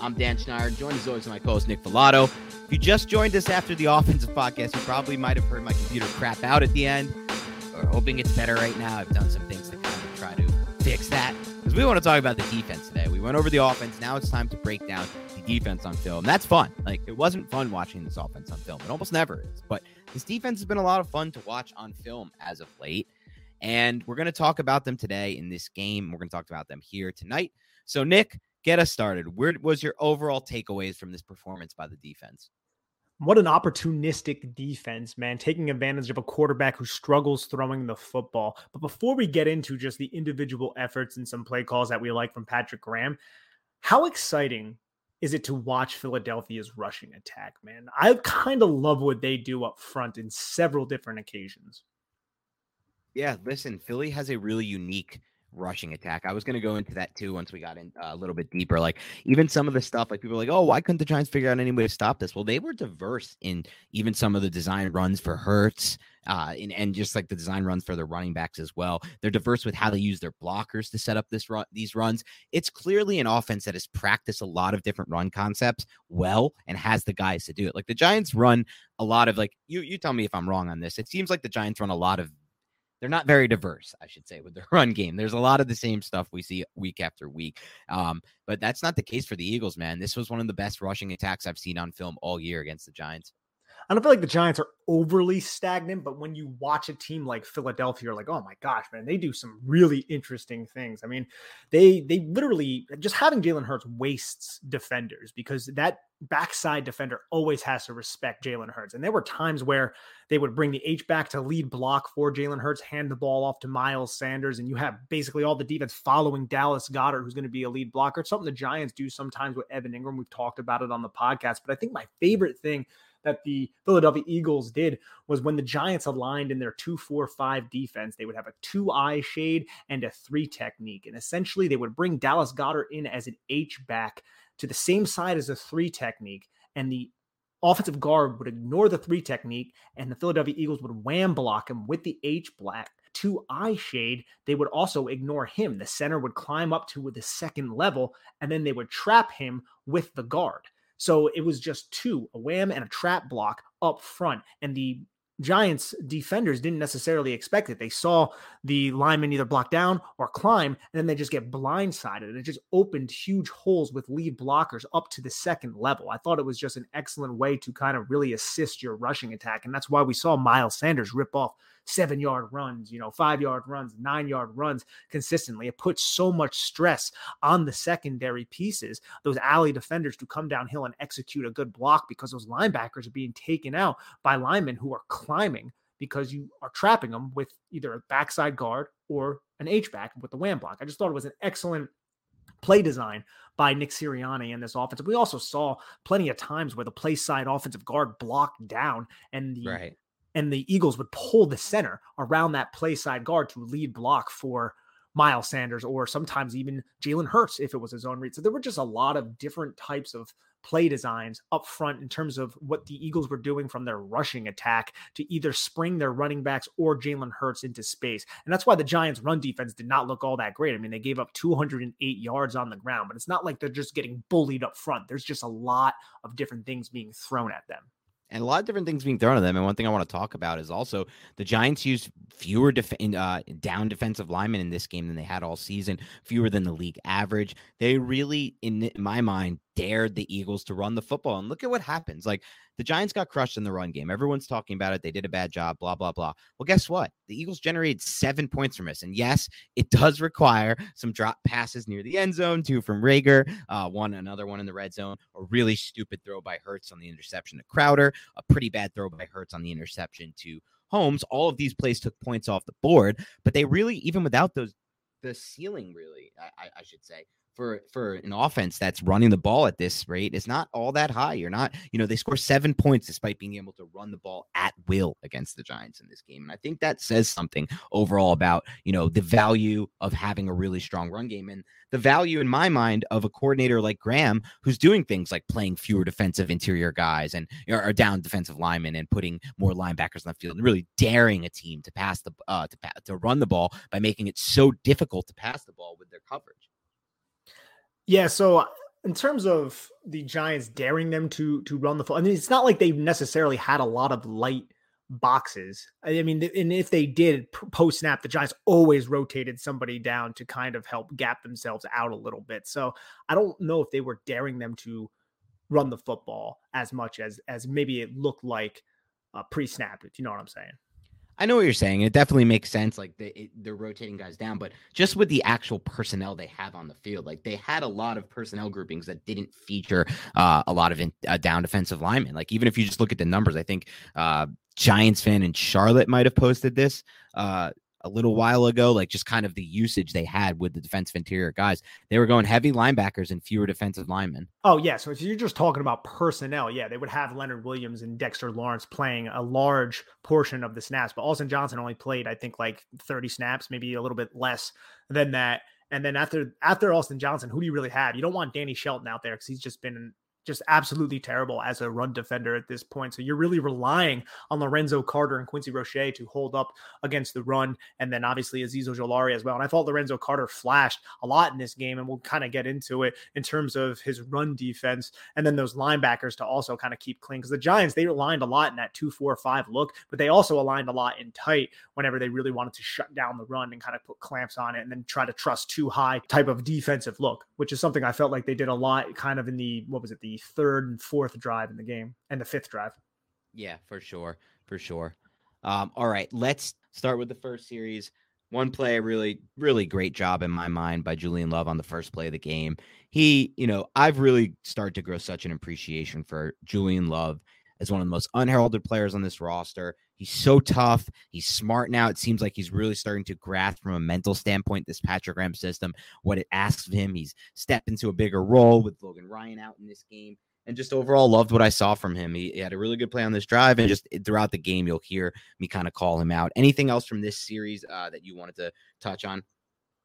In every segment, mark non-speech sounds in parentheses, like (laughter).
I'm Dan Schneider, joined as always by my co-host Nick Falato. If you just joined us after the offensive podcast, you probably might have heard my computer crap out at the end. We're hoping it's better right now. I've done some things to kind of try to fix that because we want to talk about the defense today. We went over the offense. Now it's time to break down the defense on film. That's fun. Like it wasn't fun watching this offense on film. It almost never is. But this defense has been a lot of fun to watch on film as of late. And we're going to talk about them today in this game. We're going to talk about them here tonight. So, Nick, get us started. Where was your overall takeaways from this performance by the defense? What an opportunistic defense, man, taking advantage of a quarterback who struggles throwing the football. But before we get into just the individual efforts and some play calls that we like from Patrick Graham, how exciting is it to watch Philadelphia's rushing attack, man? I kind of love what they do up front in several different occasions. Yeah, listen, Philly has a really unique rushing attack. I was going to go into that too once we got in uh, a little bit deeper. Like even some of the stuff, like people are like, oh, why couldn't the Giants figure out any way to stop this? Well, they were diverse in even some of the design runs for Hurts. Uh, and, and just like the design runs for their running backs as well. They're diverse with how they use their blockers to set up this run, these runs. It's clearly an offense that has practiced a lot of different run concepts well and has the guys to do it. Like the Giants run a lot of like you you tell me if I'm wrong on this. It seems like the Giants run a lot of they're not very diverse, I should say, with their (laughs) run game. There's a lot of the same stuff we see week after week. Um, but that's not the case for the Eagles, man. This was one of the best rushing attacks I've seen on film all year against the Giants. I don't feel like the Giants are overly stagnant, but when you watch a team like Philadelphia, you're like, oh my gosh, man, they do some really interesting things. I mean, they they literally just having Jalen Hurts wastes defenders because that backside defender always has to respect Jalen Hurts. And there were times where they would bring the H back to lead block for Jalen Hurts, hand the ball off to Miles Sanders, and you have basically all the defense following Dallas Goedert, who's going to be a lead blocker. It's something the Giants do sometimes with Evan Engram. We've talked about it on the podcast, but I think my favorite thing that the Philadelphia Eagles did was when the Giants aligned in their 2 4 5 defense, they would have a two eye shade and a three technique. And essentially, they would bring Dallas Goedert in as an H back to the same side as a three technique. And the offensive guard would ignore the three technique, and the Philadelphia Eagles would wham block him with the H black two eye shade. They would also ignore him. The center would climb up to the second level, and then they would trap him with the guard. So it was just two, a wham and a trap block up front. And the Giants defenders didn't necessarily expect it. They saw the lineman either block down or climb, and then they just get blindsided. And it just opened huge holes with lead blockers up to the second level. I thought it was just an excellent way to kind of really assist your rushing attack. And that's why we saw Miles Sanders rip off seven yard runs, you know, five yard runs, nine yard runs consistently. It puts so much stress on the secondary pieces, those alley defenders to come downhill and execute a good block because those linebackers are being taken out by linemen who are climbing because you are trapping them with either a backside guard or an H back with the wham block. I just thought it was an excellent play design by Nick Sirianni in this offense. We also saw plenty of times where the play side offensive guard blocked down and the right. And the Eagles would pull the center around that play side guard to lead block for Miles Sanders or sometimes even Jalen Hurts if it was a zone read. So there were just a lot of different types of play designs up front in terms of what the Eagles were doing from their rushing attack to either spring their running backs or Jalen Hurts into space. And that's why the Giants' run defense did not look all that great. I mean, they gave up 208 yards on the ground, but it's not like they're just getting bullied up front. There's just a lot of different things being thrown at them and a lot of different things being thrown at them. And one thing I want to talk about is also the Giants used fewer def- uh, down defensive linemen in this game than they had all season, fewer than the league average. They really, in my mind, dared the Eagles to run the football. And look at what happens. Like the Giants got crushed in the run game. Everyone's talking about it. They did a bad job, blah, blah, blah. Well, guess what? The Eagles generated seven points from this. And yes, it does require some drop passes near the end zone, two from Reagor, uh, one, another one in the red zone, a really stupid throw by Hurts on the interception to Crowder, a pretty bad throw by Hurts on the interception to Holmes. All of these plays took points off the board, but they really, even without those, the ceiling really, I, I should say, for for an offense that's running the ball at this rate is not all that high. You're not, you know, they score seven points despite being able to run the ball at will against the Giants in this game. And I think that says something overall about, you know, the value of having a really strong run game and the value in my mind of a coordinator like Graham who's doing things like playing fewer defensive interior guys and or down defensive linemen and putting more linebackers on the field and really daring a team to pass the uh to to run the ball by making it so difficult to pass the ball with their coverage. Yeah, so uh, in terms of the Giants daring them to to run the football, I mean, it's not like they necessarily had a lot of light boxes. I mean, and if they did post snap, the Giants always rotated somebody down to kind of help gap themselves out a little bit. So I don't know if they were daring them to run the football as much as as maybe it looked like uh, pre snap. You know what I'm saying. I know what you're saying. It definitely makes sense. Like they, it, they're rotating guys down, but just with the actual personnel they have on the field, like they had a lot of personnel groupings that didn't feature uh, a lot of in, uh, down defensive linemen. Like even if you just look at the numbers, I think uh, Giants fan in Charlotte might have posted this. Uh, a little while ago, like just kind of the usage they had with the defensive interior guys. They were going heavy linebackers and fewer defensive linemen. Oh, yeah. So if you're just talking about personnel, yeah, they would have Leonard Williams and Dexter Lawrence playing a large portion of the snaps, but Austin Johnson only played, I think, like 30 snaps, maybe a little bit less than that. And then after after Austin Johnson, who do you really have? You don't want Danny Shelton out there because he's just been just absolutely terrible as a run defender at this point. So you're really relying on Lorenzo Carter and Quincy Roche to hold up against the run. And then obviously Azeez Ojulari as well. And I thought Lorenzo Carter flashed a lot in this game, and we'll kind of get into it in terms of his run defense and then those linebackers to also kind of keep clean. Because the Giants, they aligned a lot in that two, four, five look, but they also aligned a lot in tight whenever they really wanted to shut down the run and kind of put clamps on it and then try to trust too high type of defensive look, which is something I felt like they did a lot kind of in the, what was it, the third and fourth drive in the game and the fifth drive. Yeah, for sure. For sure. Um, all right, let's start with the first series. One play, really, really great job in my mind by Julian Love on the first play of the game. He, you know, I've really started to grow such an appreciation for Julian Love as one of the most unheralded players on this roster. He's so tough. He's smart now. It seems like he's really starting to grasp from a mental standpoint this Patrick Graham system, what it asks of him. He's stepped into a bigger role with Logan Ryan out in this game and just overall loved what I saw from him. He, he, had a really good play on this drive, and just throughout the game, you'll hear me kind of call him out. Anything else from this series uh, that you wanted to touch on?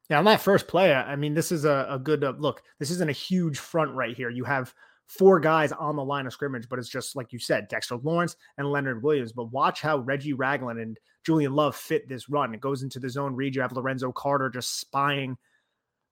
Yeah, on that first play, I mean, this is a, a good uh, look. This isn't a huge front right here. You have four guys on the line of scrimmage, but it's just like you said, Dexter Lawrence and Leonard Williams. But watch how Reggie Ragland and Julian Love fit this run. It goes into the zone read. You have Lorenzo Carter just spying –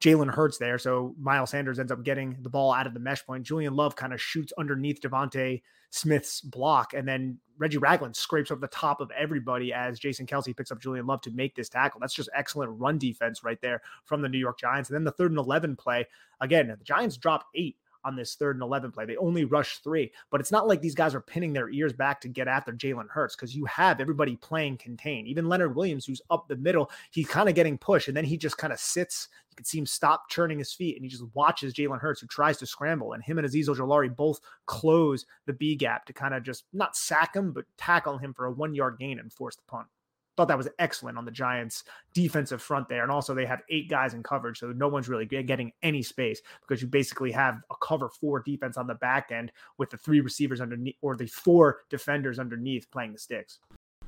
Jalen Hurts there. So Miles Sanders ends up getting the ball out of the mesh point. Julian Love kind of shoots underneath DeVonta Smith's block. And then Reggie Ragland scrapes over the top of everybody as Jason Kelce picks up Julian Love to make this tackle. That's just excellent run defense right there from the New York Giants. And then the third and 11 play, again, the Giants dropped eight on this third and 11 play. They only rushed three, but it's not like these guys are pinning their ears back to get after Jalen Hurts because you have everybody playing contain. Even Leonard Williams, who's up the middle, he's kind of getting pushed and then he just kind of sits. You can see him stop churning his feet and he just watches Jalen Hurts, who tries to scramble. And him and Azeez Ojulari both close the B gap to kind of just not sack him, but tackle him for a one yard gain and force the punt thought that was excellent on the Giants defensive front there. And also they have eight guys in coverage, so no one's really getting any space because you basically have a cover four defense on the back end with the three receivers underneath or the four defenders underneath playing the sticks.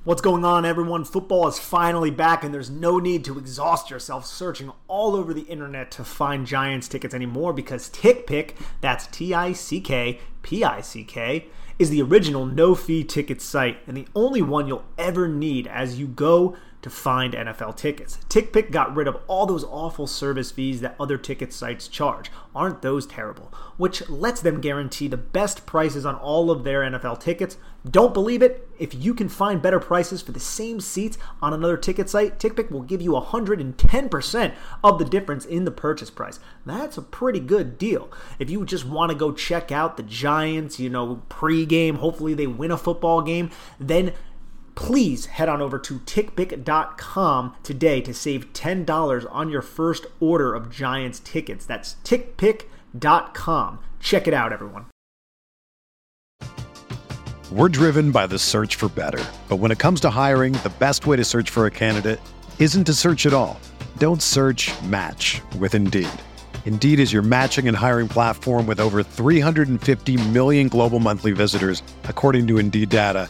What's going on, everyone? Football is finally back, and there's no need to exhaust yourself searching all over the internet to find Giants tickets anymore because TickPick, that's T I C K P I C K, is the original no fee ticket site and the only one you'll ever need as you go to find NFL tickets. TickPick got rid of all those awful service fees that other ticket sites charge. Aren't those terrible? Which lets them guarantee the best prices on all of their NFL tickets. Don't believe it? If you can find better prices for the same seats on another ticket site, TickPick will give you 110% of the difference in the purchase price. That's a pretty good deal. If you just want to go check out the Giants, you know, pregame, hopefully they win a football game, then please head on over to tickpick.com today to save $10 on your first order of Giants tickets. That's tickpick.com. Check it out, everyone. We're driven by the search for better. But when it comes to hiring, the best way to search for a candidate isn't to search at all. Don't search match with Indeed. Indeed is your matching and hiring platform with over 350 million global monthly visitors, according to Indeed data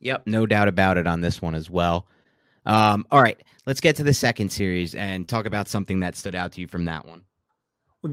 Yep, no doubt about it on this one as well. Um, all right, let's get to the second series and talk about something that stood out to you from that one.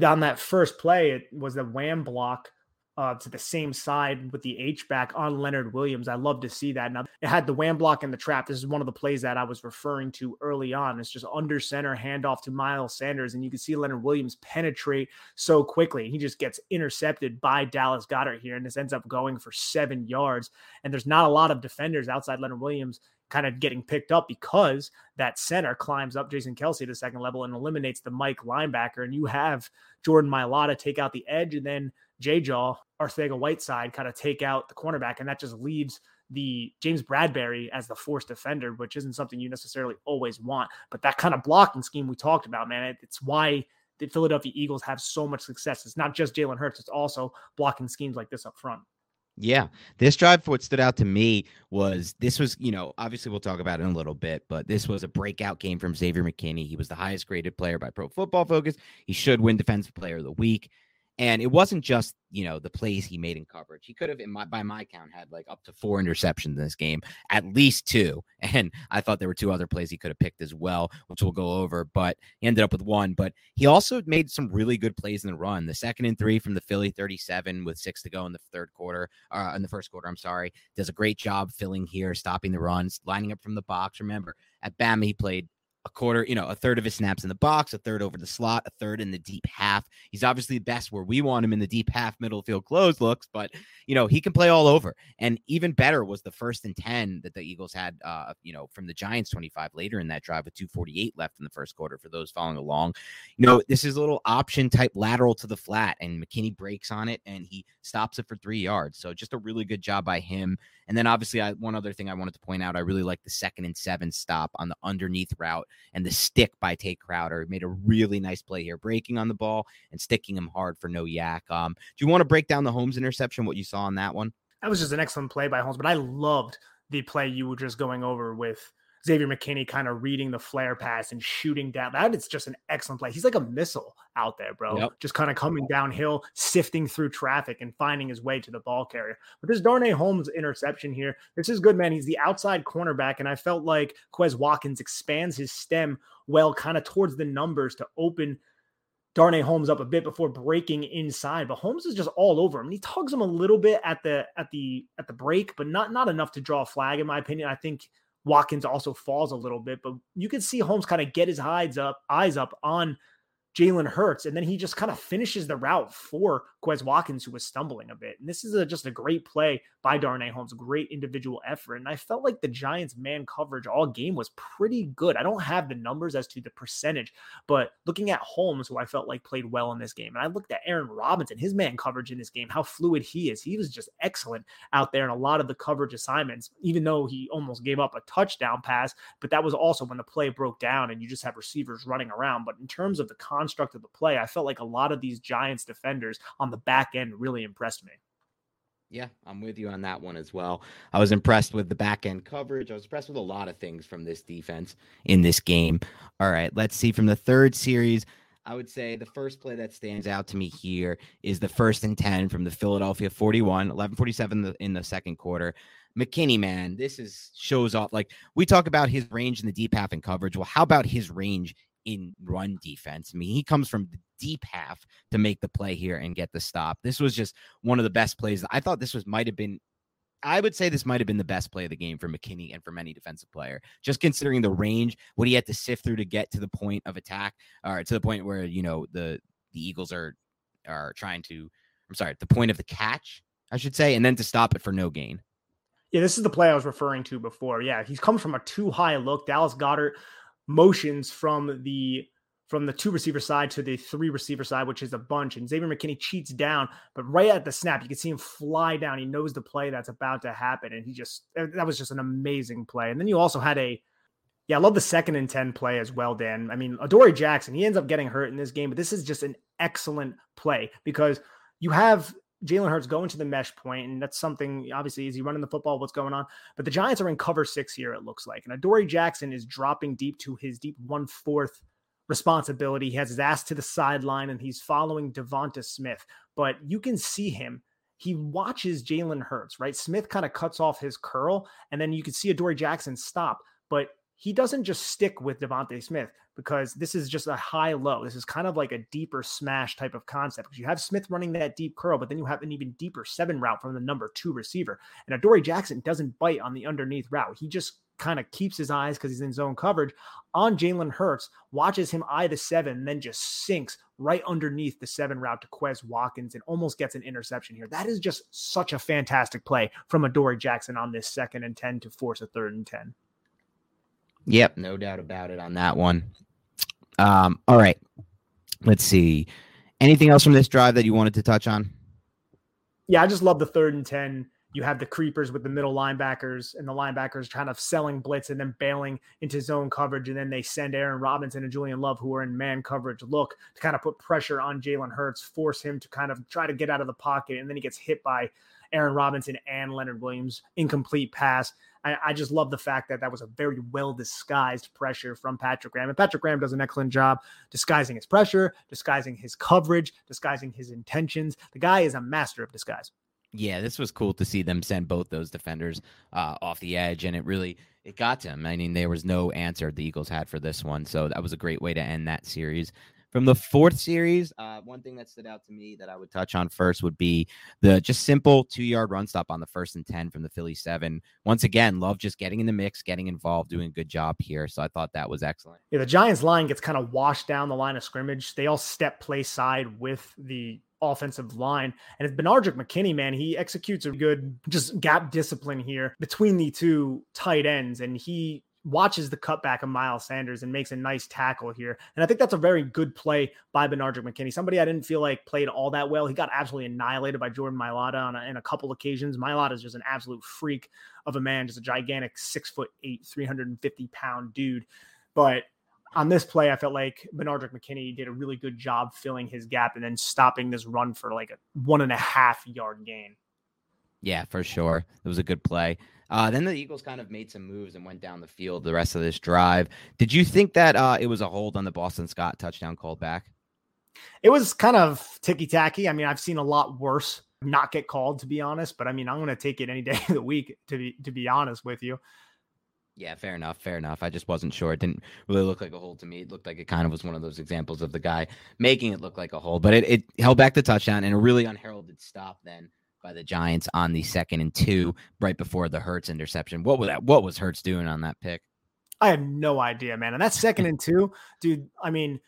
On that first play, it was the wham block uh, to the same side with the H back on Leonard Williams. I love to see that. Now it had the wham block and the trap. This is one of the plays that I was referring to early on. It's just under center handoff to Miles Sanders, and you can see Leonard Williams penetrate so quickly. He just gets intercepted by Dallas Goedert here, and this ends up going for seven yards. And there's not a lot of defenders outside Leonard Williams kind of getting picked up because that center climbs up Jason Kelce to second level and eliminates the Mike linebacker. And you have Jordan Mailata take out the edge, and then J Jaw, Arcega Whiteside kind of take out the cornerback, and that just leaves the James Bradberry as the forced defender, which isn't something you necessarily always want. But that kind of blocking scheme we talked about, man, it's why the Philadelphia Eagles have so much success. It's not just Jalen Hurts, it's also blocking schemes like this up front. Yeah, this drive, what stood out to me was this was, you know, obviously we'll talk about it in a little bit, but this was a breakout game from Xavier McKinney. He was the highest graded player by Pro Football Focus. He should win Defensive Player of the Week. And it wasn't just, you know, the plays he made in coverage. He could have, in my, by my count, had like up to four interceptions in this game, at least two. (laughs) And I thought there were two other plays he could have picked as well, which we'll go over. But he ended up with one. But he also made some really good plays in the run. The second and three from the Philly 37 with six to go in the third quarter, uh, in the first quarter, I'm sorry, does a great job filling here, stopping the runs, lining up from the box. Remember, at Bama, he played a quarter, you know, a third of his snaps in the box, a third over the slot, a third in the deep half. He's obviously the best where we want him in the deep half, middle field close looks, but you know, he can play all over. And even better was the first and 10 that the Eagles had, uh, you know, from the Giants 25 later in that drive with 248 left in the first quarter for those following along. You know, this is a little option type lateral to the flat, and McKinney breaks on it and he stops it for three yards. So just a really good job by him. And then obviously, I, one other thing I wanted to point out, I really like the second and seven stop on the underneath route and the stick by Tae Crowder. Made a really nice play here, breaking on the ball and sticking him hard for no YAC. Um, do you want to break down the Holmes interception? What you saw on that one? That was just an excellent play by Holmes, but I loved the play you were just going over with Xavier McKinney kind of reading the flare pass and shooting down. That is just an excellent play. He's like a missile out there, bro. Yep. Just kind of coming downhill, sifting through traffic and finding his way to the ball carrier. But this Darnay Holmes interception here, this is good, man. He's the outside cornerback. And I felt like Quez Watkins expands his stem well, kind of towards the numbers to open Darnay Holmes up a bit before breaking inside, but Holmes is just all over him. And he tugs him a little bit at the at the at the break, but not not enough to draw a flag, in my opinion. I think Watkins also falls a little bit, but you can see Holmes kind of get his eyes up, eyes up on Jalen Hurts, and then he just kind of finishes the route for Quez Watkins, who was stumbling a bit. And this is a, just a great play by Darnay Holmes, great individual effort. And I felt like the Giants' man coverage all game was pretty good. I don't have the numbers as to the percentage, but looking at Holmes, who I felt like played well in this game, and I looked at Aaron Robinson, his man coverage in this game, how fluid he is. He was just excellent out there in a lot of the coverage assignments, even though he almost gave up a touchdown pass. But that was also when the play broke down and you just have receivers running around. But in terms of the con construct of the play, I felt like a lot of these Giants defenders on the back end really impressed me. Yeah, I'm with you on that one as well. I was impressed with the back end coverage. I was impressed with a lot of things from this defense in this game. All right, let's see from the third series. I would say the first play that stands out to me here is the first and 10 from the Philadelphia 41, 1147 in the second quarter. McKinney, man, this is shows off. Like we talk about his range in the deep half and coverage. Well, how about his range in run defense. I mean, he comes from the deep half to make the play here and get the stop. This was just one of the best plays. I thought this was might have been I would say this might have been the best play of the game for McKinney and for any defensive player, just considering the range, what he had to sift through to get to the point of attack, or to the point where you know the the Eagles are are trying to. I'm sorry, the point of the catch, I should say, and then to stop it for no gain. Yeah, this is the play I was referring to before. Yeah, he's come from a too high look. Dallas Goedert motions from the from the two receiver side to the three receiver side, which is a bunch. And Xavier McKinney cheats down, but right at the snap, you can see him fly down. He knows the play that's about to happen. And he just, uh, that was just an amazing play. And then you also had a, yeah, I love the second and 10 play as well, Dan. I mean, Adoree Jackson, he ends up getting hurt in this game, but this is just an excellent play because you have Jalen Hurts going to the mesh point, and that's something obviously is he running the football? What's going on? But the Giants are in cover six here, it looks like. And Adoree Jackson is dropping deep to his deep one fourth responsibility. He has his ass to the sideline and he's following Devonta Smith. But you can see him. He watches Jalen Hurts, right? Smith kind of cuts off his curl, and then you can see Adoree Jackson stop. But he doesn't just stick with Devonta Smith because this is just a high low. This is kind of like a deeper smash type of concept because you have Smith running that deep curl, but then you have an even deeper seven route from the number two receiver. And Adoree Jackson doesn't bite on the underneath route. He just kind of keeps his eyes because he's in zone coverage on Jalen Hurts, watches him eye the seven, and then just sinks right underneath the seven route to Quez Watkins and almost gets an interception here. That is just such a fantastic play from Adoree Jackson on this second and 10 to force a third and 10. Yep, no doubt about it on that one. Um, all right. Let's see. Anything else from this drive that you wanted to touch on? Yeah, I just love the third and 10. You have the creepers with the middle linebackers and the linebackers kind of selling blitz and then bailing into zone coverage. And then they send Aaron Robinson and Julian Love, who are in man coverage, look to kind of put pressure on Jalen Hurts, force him to kind of try to get out of the pocket. And then he gets hit by Aaron Robinson and Leonard Williams. Incomplete pass. I, I, just love the fact that that was a very well disguised pressure from Patrick Graham. And Patrick Graham does an excellent job disguising his pressure, disguising his coverage, disguising his intentions. The guy is a master of disguise. Yeah, this was cool to see them send both those defenders uh, off the edge, and it really it got to him. I mean, there was no answer the Eagles had for this one, so that was a great way to end that series. From the fourth series, uh, one thing that stood out to me that I would touch on first would be the just simple two yard run stop on the first and 10 from the Philly seven. Once again, love just getting in the mix, getting involved, doing a good job here. So I thought that was excellent. Yeah, the Giants line gets kind of washed down the line of scrimmage. They all step play side with the offensive line. And it's Benardrick McKinney, man, he executes a good just gap discipline here between the two tight ends. And he watches the cutback of Miles Sanders and makes a nice tackle here. And I think that's a very good play by Benardrick McKinney. Somebody I didn't feel like played all that well. He got absolutely annihilated by Jordan Mailata on a, in a couple occasions. Mailata is just an absolute freak of a man, just a gigantic six foot eight, 350 pound dude. But on this play, I felt like Benardrick McKinney did a really good job filling his gap and then stopping this run for like a one and a half yard gain. Yeah, for sure. It was a good play. Uh, then the Eagles kind of made some moves and went down the field the rest of this drive. Did you think that uh, it was a hold on the Boston Scott touchdown called back? It was kind of ticky tacky. I mean, I've seen a lot worse not get called, to be honest. But I mean, I'm going to take it any day (laughs) of the week, to be to be honest with you. Yeah, fair enough. Fair enough. I just wasn't sure. It didn't really look like a hold to me. It looked like it kind of was one of those examples of the guy making it look like a hold, but it, it held back the touchdown and a really unheralded stop then by the Giants on the second and two right before the Hurts interception. What was that? What was Hurts doing on that pick? I have no idea, man. And that second and two, dude. I mean,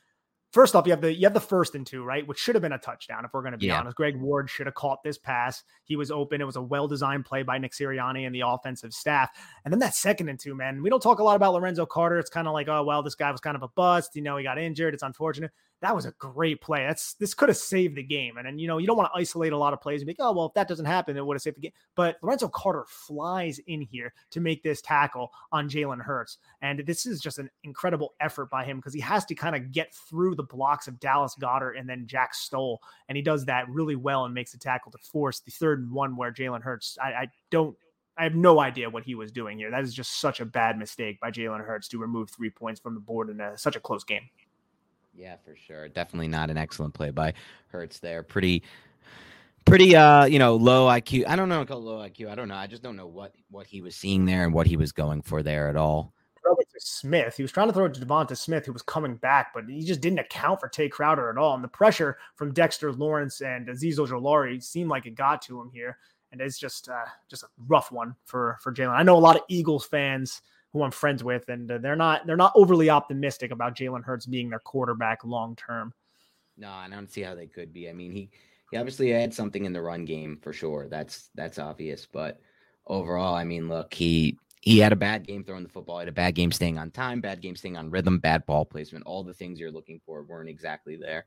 first off, you have the you have the first and two, right? Which should have been a touchdown, if we're going to be yeah. honest. Greg Ward should have caught this pass. He was open. It was a well designed play by Nick Sirianni and the offensive staff. And then that second and two, man. We don't talk a lot about Lorenzo Carter. It's kind of like, oh well, this guy was kind of a bust. You know, he got injured. It's unfortunate that was a great play. That's this could have saved the game. And then you know you don't want to isolate a lot of plays and be like, oh well, if that doesn't happen, it would have saved the game. But Lorenzo Carter flies in here to make this tackle on Jalen Hurts, and this is just an incredible effort by him because he has to kind of get through the blocks of Dallas Goedert and then Jack Stoll, and he does that really well and makes the tackle to force the third and one where Jalen Hurts. I, I don't I have no idea what he was doing here. That is just such a bad mistake by Jalen Hurts to remove three points from the board in a, such a close game. Yeah, for sure. Definitely not an excellent play by Hurts there. Pretty pretty uh, you know, low IQ. I don't know low IQ. I don't know. I just don't know what what he was seeing there and what he was going for there at all. Smith. He was trying to throw it to Devonta Smith, who was coming back, but he just didn't account for Tae Crowder at all. And the pressure from Dexter Lawrence and Azeez Ojulari seemed like it got to him here. And it's just uh, just a rough one for for Jalen. I know a lot of Eagles fans who I'm friends with, and uh, they're not they're not overly optimistic about Jalen Hurts being their quarterback long term. No, I don't see how they could be. I mean, he he obviously had something in the run game for sure. That's that's obvious, but overall, I mean, look, he he had a bad game throwing the football, he had a bad game staying on time, bad game staying on rhythm, bad ball placement. All the things you're looking for weren't exactly there.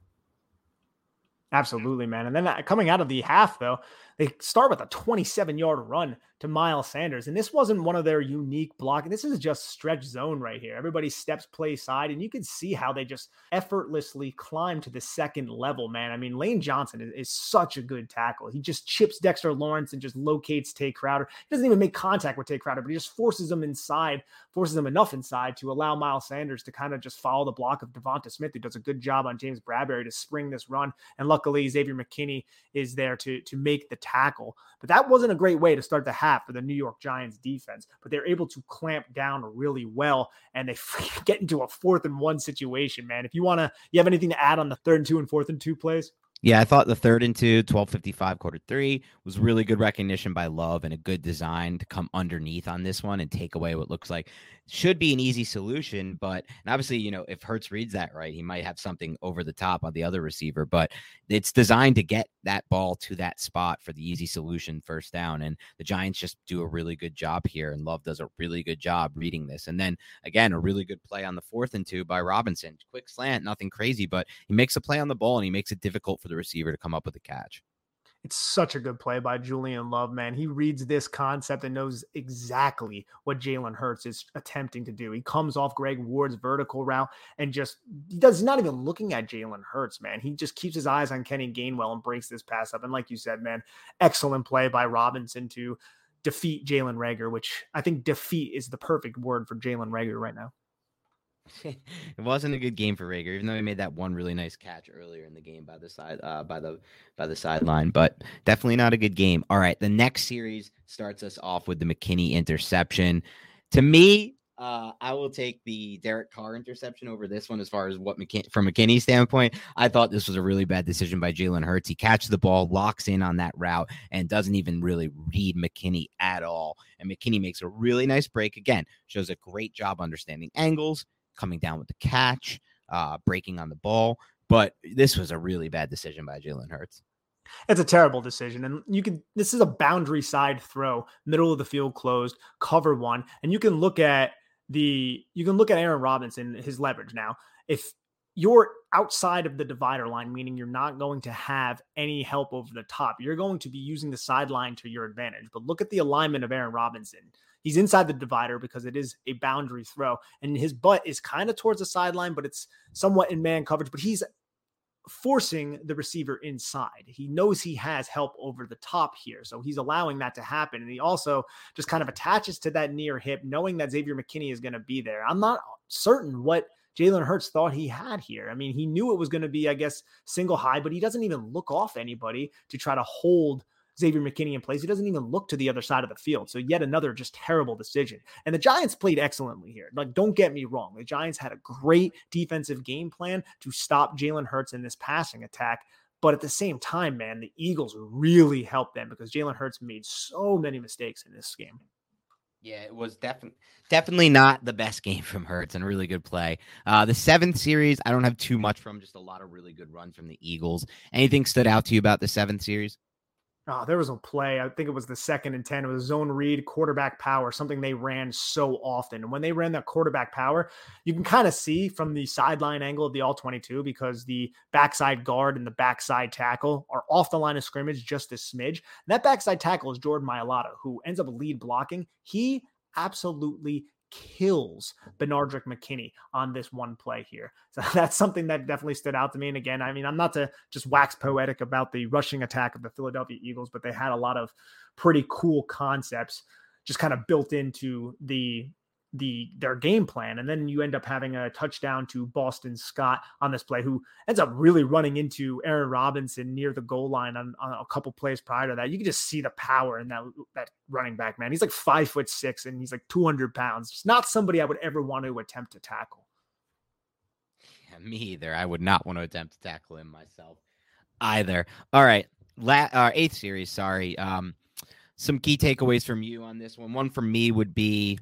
Absolutely, man. And then uh, coming out of the half, though, they start with a 27 yard run to Miles Sanders. And this wasn't one of their unique blocking. This is just stretch zone right here. Everybody steps play side, and you can see how they just effortlessly climb to the second level, man. I mean, Lane Johnson is, is such a good tackle. He just chips Dexter Lawrence and just locates Tae Crowder. He doesn't even make contact with Tae Crowder, but he just forces him inside, forces him enough inside to allow Miles Sanders to kind of just follow the block of Devonta Smith, who does a good job on James Bradberry to spring this run. And luckily, Xavier McKinney is there to, to make the tackle. But that wasn't a great way to start the half for the New York Giants defense. But they're able to clamp down really well and they (laughs) get into a fourth and one situation, man. If you want to, you have anything to add on the third and two and fourth and two plays? Yeah, I thought the third and two, 1255 quarter three was really good recognition by Love and a good design to come underneath on this one and take away what looks like should be an easy solution. But and obviously, you know, if Hurts reads that right, he might have something over the top on the other receiver. But it's designed to get that ball to that spot for the easy solution first down. And the Giants just do a really good job here. And Love does a really good job reading this. And then again, a really good play on the fourth and two by Robinson. Quick slant, nothing crazy, but he makes a play on the ball and he makes it difficult for the receiver to come up with a catch. It's such a good play by Julian Love, man. He reads this concept and knows exactly what Jalen Hurts is attempting to do. He comes off Greg Ward's vertical route and just he does not even looking at Jalen Hurts, man. He just keeps his eyes on Kenny Gainwell and breaks this pass up. And like you said, man, excellent play by Robinson to defeat Jalen Reagor, which I think defeat is the perfect word for Jalen Reagor right now. (laughs) it wasn't a good game for Reagor, even though he made that one really nice catch earlier in the game by the side uh, by the by the sideline. But definitely not a good game. All right, the next series starts us off with the McKinney interception. To me, uh, I will take the Derek Carr interception over this one as far as what McKin- from McKinney's standpoint. I thought this was a really bad decision by Jalen Hurts. He catches the ball, locks in on that route, and doesn't even really read McKinney at all. And McKinney makes a really nice break. Again, shows a great job understanding angles, coming down with the catch, uh, breaking on the ball. But this was a really bad decision by Jalen Hurts. It's a terrible decision. And you can, this is a boundary side throw, middle of the field closed, cover one. And you can look at the, you can look at Aaron Robinson, his leverage now. If you're outside of the divider line, meaning you're not going to have any help over the top, you're going to be using the sideline to your advantage. But look at the alignment of Aaron Robinson. He's inside the divider because it is a boundary throw, and his butt is kind of towards the sideline, but it's somewhat in man coverage. But he's forcing the receiver inside. He knows he has help over the top here. So he's allowing that to happen. And he also just kind of attaches to that near hip, knowing that Xavier McKinney is going to be there. I'm not certain what Jalen Hurts thought he had here. I mean, he knew it was going to be, I guess, single high, but he doesn't even look off anybody to try to hold Xavier McKinney in place. He doesn't even look to the other side of the field. So yet another just terrible decision. And the Giants played excellently here. Like, don't get me wrong. The Giants had a great defensive game plan to stop Jalen Hurts in this passing attack. But at the same time, man, the Eagles really helped them because Jalen Hurts made so many mistakes in this game. Yeah, it was definitely definitely not the best game from Hurts and really good play. Uh, the seventh series, I don't have too much from, just a lot of really good runs from the Eagles. Anything stood out to you about the seventh series? Oh, there was a play. I think it was the second and 10. It was zone read, quarterback power, something they ran so often. And when they ran that quarterback power, you can kind of see from the sideline angle of the all 22 because the backside guard and the backside tackle are off the line of scrimmage just a smidge. And that backside tackle is Jordan Mailata, who ends up lead blocking. He absolutely kills Benardrick McKinney on this one play here. (laughs) So that's something that definitely stood out to me. And again, I mean, I'm not to just wax poetic about the rushing attack of the Philadelphia Eagles, but they had a lot of pretty cool concepts just kind of built into the the their game plan and then you end up having a touchdown to Boston Scott on this play who ends up really running into Aaron Robinson near the goal line on, on a couple plays prior to that. You can just see the power in that that running back man. He's like five foot six and he's like 200 pounds. It's not somebody I would ever want to attempt to tackle. Yeah, me either. I would not want to attempt to tackle him myself either. All right La- uh, eighth series sorry. Um some key takeaways from you on this one. One from me would be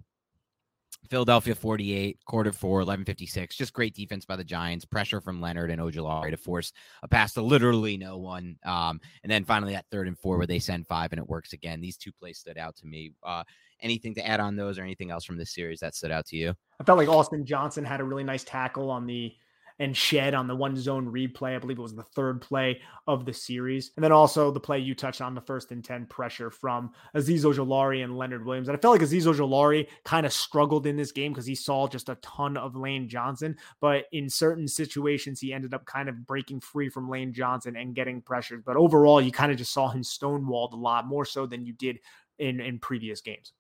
Philadelphia 48, quarter four, 1156. Just great defense by the Giants. Pressure from Leonard and Ojulari to force a pass to literally no one. Um, and then finally that third and four where they send five and it works again. These two plays stood out to me. Uh, anything to add on those or anything else from this series that stood out to you? I felt like Austin Johnson had a really nice tackle on the and shed on the one zone replay. I believe it was the third play of the series. And then also the play you touched on, the first and 10 pressure from Azeez Ojulari and Leonard Williams. And I felt like Azeez Ojulari kind of struggled in this game because he saw just a ton of Lane Johnson. But in certain situations, he ended up kind of breaking free from Lane Johnson and getting pressured. But overall, you kind of just saw him stonewalled a lot more so than you did in, in previous games.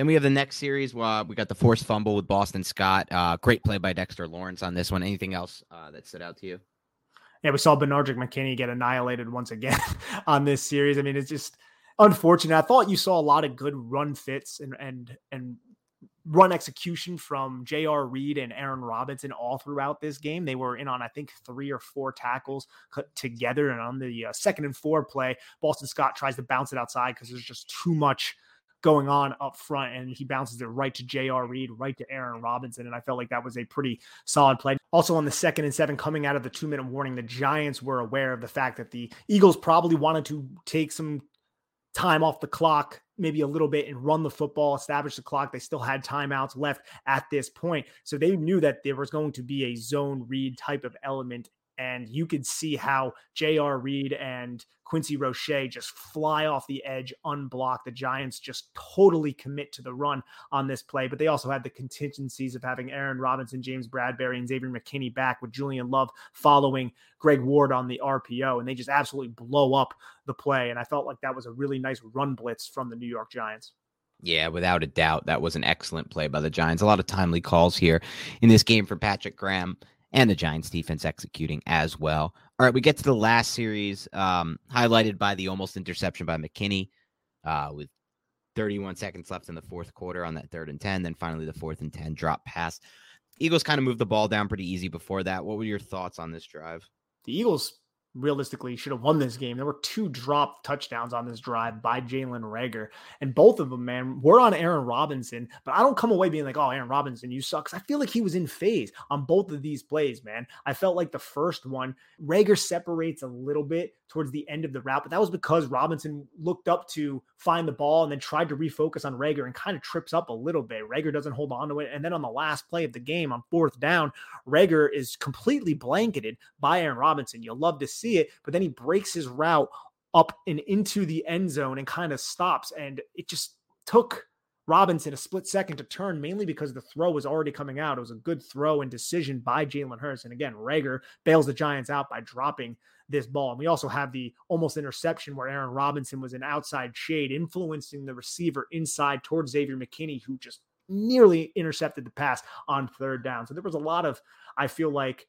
Then we have the next series. Uh, we got the forced fumble with Boston Scott. Uh, great play by Dexter Lawrence on this one. Anything else uh, that stood out to you? Yeah, we saw Benardrick McKinney get annihilated once again (laughs) on this series. I mean, it's just unfortunate. I thought you saw a lot of good run fits and and and run execution from J.R. Reed and Aaron Robinson all throughout this game. They were in on, I think, three or four tackles together. And on the uh, second and four play, Boston Scott tries to bounce it outside because there's just too much – going on up front, and he bounces it right to J.R. Reed, right to Aaron Robinson. And I felt like that was a pretty solid play. Also, on the second and seven, coming out of the two minute warning, the Giants were aware of the fact that the Eagles probably wanted to take some time off the clock, maybe a little bit, and run the football, establish the clock. They still had timeouts left at this point. So they knew that there was going to be a zone read type of element and you could see how J.R. Reed and Quincy Roche just fly off the edge unblocked. The Giants just totally commit to the run on this play, but they also had the contingencies of having Aaron Robinson, James Bradberry, and Xavier McKinney back with Julian Love following Greg Ward on the RPO, and they just absolutely blow up the play. And I felt like that was a really nice run blitz from the New York Giants. Yeah, without a doubt, that was an excellent play by the Giants. A lot of timely calls here in this game for Patrick Graham and the Giants defense executing as well. All right, we get to the last series, um, highlighted by the almost interception by McKinney uh, with 31 seconds left in the fourth quarter on that third and 10. Then finally, the fourth and 10 drop pass. Eagles kind of moved the ball down pretty easy before that. What were your thoughts on this drive? The Eagles realistically should have won this game. There were two drop touchdowns on this drive by Jalen Reagor, and both of them, man, were on Aaron Robinson. But I don't come away being like, "Oh, Aaron Robinson, you suck." I feel like he was in phase on both of these plays, man. I felt like the first one, Reagor separates a little bit towards the end of the route, but that was because Robinson looked up to find the ball and then tried to refocus on Reagor and kind of trips up a little bit. Reagor doesn't hold on to it, and then on the last play of the game on fourth down, Reagor is completely blanketed by Aaron Robinson. You'll love to see it, but then he breaks his route up and into the end zone and kind of stops. And it just took Robinson a split second to turn, mainly because the throw was already coming out. It was a good throw and decision by Jalen Hurts. And again, Reagor bails the Giants out by dropping this ball. And we also have the almost interception where Aaron Robinson was an outside shade, influencing the receiver inside towards Xavier McKinney, who just nearly intercepted the pass on third down. So there was a lot of, I feel like,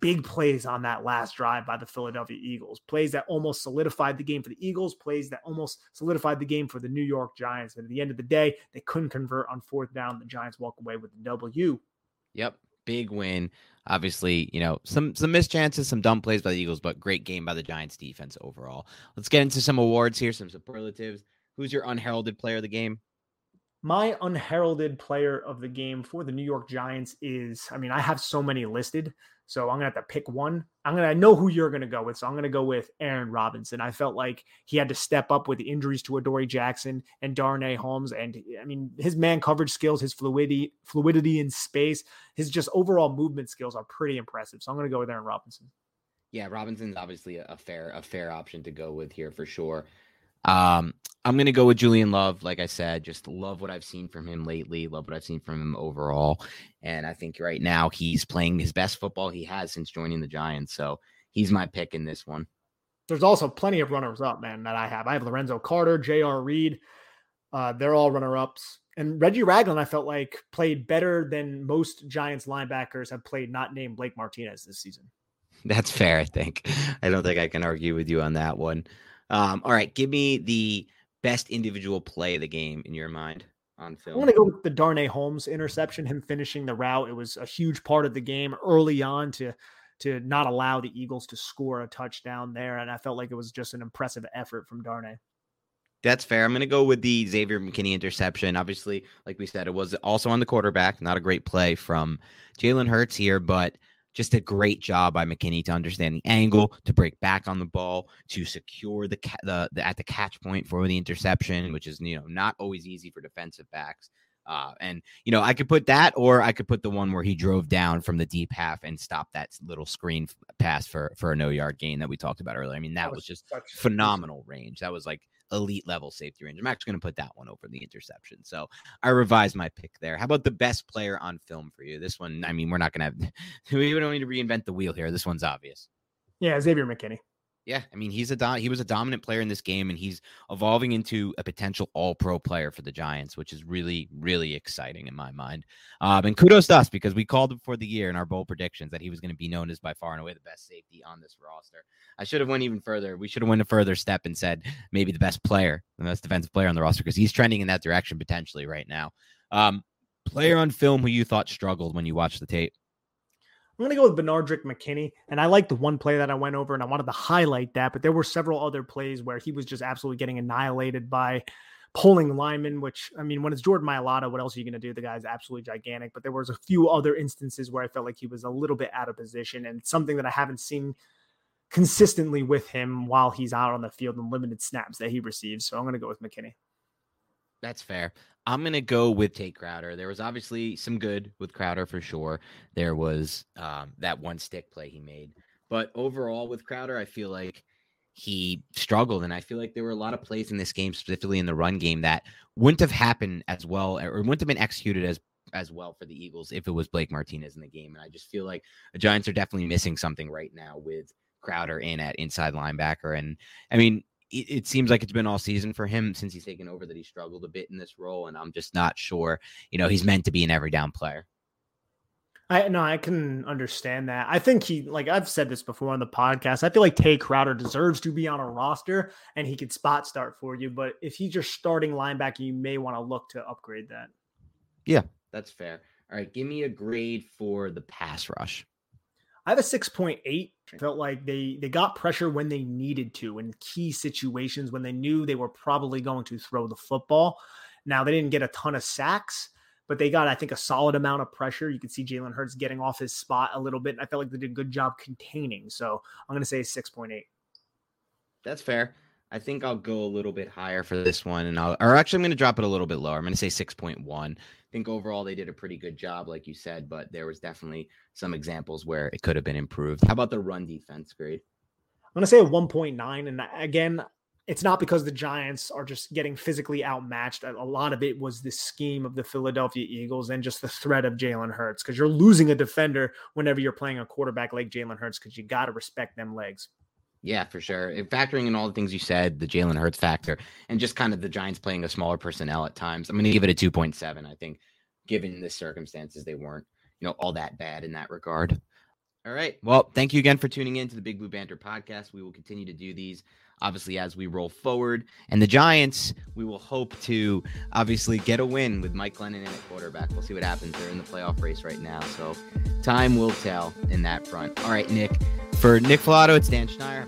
big plays on that last drive by the Philadelphia Eagles. Plays that almost solidified the game for the Eagles, plays that almost solidified the game for the New York Giants. And at the end of the day, they couldn't convert on fourth down. The Giants walk away with the W. Yep. Big win. Obviously, you know, some some missed chances, some dumb plays by the Eagles, but great game by the Giants defense overall. Let's get into some awards here, some superlatives. Who's your unheralded player of the game? My unheralded player of the game for the New York Giants is, I mean, I have so many listed. So I'm gonna have to pick one. I'm gonna I know who you're gonna go with. So I'm gonna go with Aaron Robinson. I felt like he had to step up with the injuries to Adoree Jackson and Darnay Holmes. And I mean, his man coverage skills, his fluidity, fluidity in space, his just overall movement skills are pretty impressive. So I'm gonna go with Aaron Robinson. Yeah, Robinson's obviously a fair a fair option to go with here for sure. Um, I'm gonna go with Julian Love. Like I said, just love what I've seen from him lately. Love what I've seen from him overall, and I think right now he's playing his best football he has since joining the Giants. So he's my pick in this one. There's also plenty of runners up, man, that I have. I have Lorenzo Carter, J.R. Reed. Uh, they're all runner ups. And Reggie Ragland, I felt like played better than most Giants linebackers have played, not named Blake Martinez this season. That's fair, I think. I don't think I can argue with you on that one. Um, all right, give me the best individual play of the game in your mind on film. I'm going to go with the Darnay Holmes interception, him finishing the route. It was a huge part of the game early on to to not allow the Eagles to score a touchdown there, and I felt like it was just an impressive effort from Darnay. That's fair. I'm going to go with the Xavier McKinney interception. Obviously, like we said, it was also on the quarterback. Not a great play from Jalen Hurts here, but just a great job by McKinney to understand the angle, to break back on the ball, to secure the, the, the at the catch point for the interception, which is you know not always easy for defensive backs. Uh, and you know, I could put that, or I could put the one where he drove down from the deep half and stopped that little screen pass for for a no yard gain that we talked about earlier. I mean, that, that was, was just phenomenal range. That was like elite level safety range. I'm actually going to put that one over the interception. So I revised my pick there. How about the best player on film for you? This one, I mean, we're not going to have, (laughs) we don't need to reinvent the wheel here. This one's obvious. Yeah, Xavier McKinney. Yeah, I mean he's a do- he was a dominant player in this game, and he's evolving into a potential All Pro player for the Giants, which is really really exciting in my mind. Um, and kudos to us because we called him for the year in our bold predictions that he was going to be known as by far and away the best safety on this roster. I should have went even further. We should have went a further step and said maybe the best player, the best defensive player on the roster because he's trending in that direction potentially right now. Um, player on film who you thought struggled when you watched the tape. I'm going to go with Benardrick McKinney. And I like the one play that I went over and I wanted to highlight that, but there were several other plays where he was just absolutely getting annihilated by pulling linemen, which I mean, when it's Jordan Mailata, what else are you going to do? The guy's absolutely gigantic. But there was a few other instances where I felt like he was a little bit out of position and something that I haven't seen consistently with him while he's out on the field and limited snaps that he receives. So I'm going to go with McKinney. That's fair. I'm gonna go with Tae Crowder. There was obviously some good with Crowder for sure. There was um, that one stick play he made But overall, with Crowder, I feel like he struggled. And I feel like there were a lot of plays in this game, specifically in the run game, that wouldn't have happened as well or wouldn't have been executed as as well for the Eagles if it was Blake Martinez in the game. And I just feel like the Giants are definitely missing something right now with Crowder in at inside linebacker. And I mean, it, it, seems like it's been all season for him since he's taken over that he struggled a bit in this role. And I'm just not sure, you know, he's meant to be an every down player. I no, I can understand that. I think he, like I've said this before on the podcast, I feel like Tae Crowder deserves to be on a roster and he could spot start for you. But if he's your starting linebacker, you may want to look to upgrade that. Yeah, that's fair. All right, give me a grade for the pass rush. I have a 6.8. Felt like they they got pressure when they needed to in key situations when they knew they were probably going to throw the football. Now they didn't get a ton of sacks, but they got, I think, a solid amount of pressure. You can see Jalen Hurts getting off his spot a little bit. And I felt like they did a good job containing. So I'm going to say 6.8. That's fair. I think I'll go a little bit higher for this one, and I'll, or actually, I'm going to drop it a little bit lower. I'm going to say 6.1. I think overall they did a pretty good job, like you said, but there was definitely some examples where it could have been improved. How about the run defense grade? I'm going to say a 1.9. And again, it's not because the Giants are just getting physically outmatched. A lot of it was the scheme of the Philadelphia Eagles and just the threat of Jalen Hurts because you're losing a defender whenever you're playing a quarterback like Jalen Hurts because you got to respect them legs. Yeah, for sure. And Factoring in all the things you said, the Jalen Hurts factor, and just kind of the Giants playing a smaller personnel at times, I'm going to give it a 2.7. I think, given the circumstances, they weren't, you know, all that bad in that regard. All right. Well, thank you again for tuning in to the Big Blue Banter podcast. We will continue to do these obviously as we roll forward. And the Giants, we will hope to obviously get a win with Mike Glennon in at quarterback. We'll see what happens. They're in the playoff race right now. So time will tell in that front. All right, Nick. For Nick Falato, it's Dan Schneider.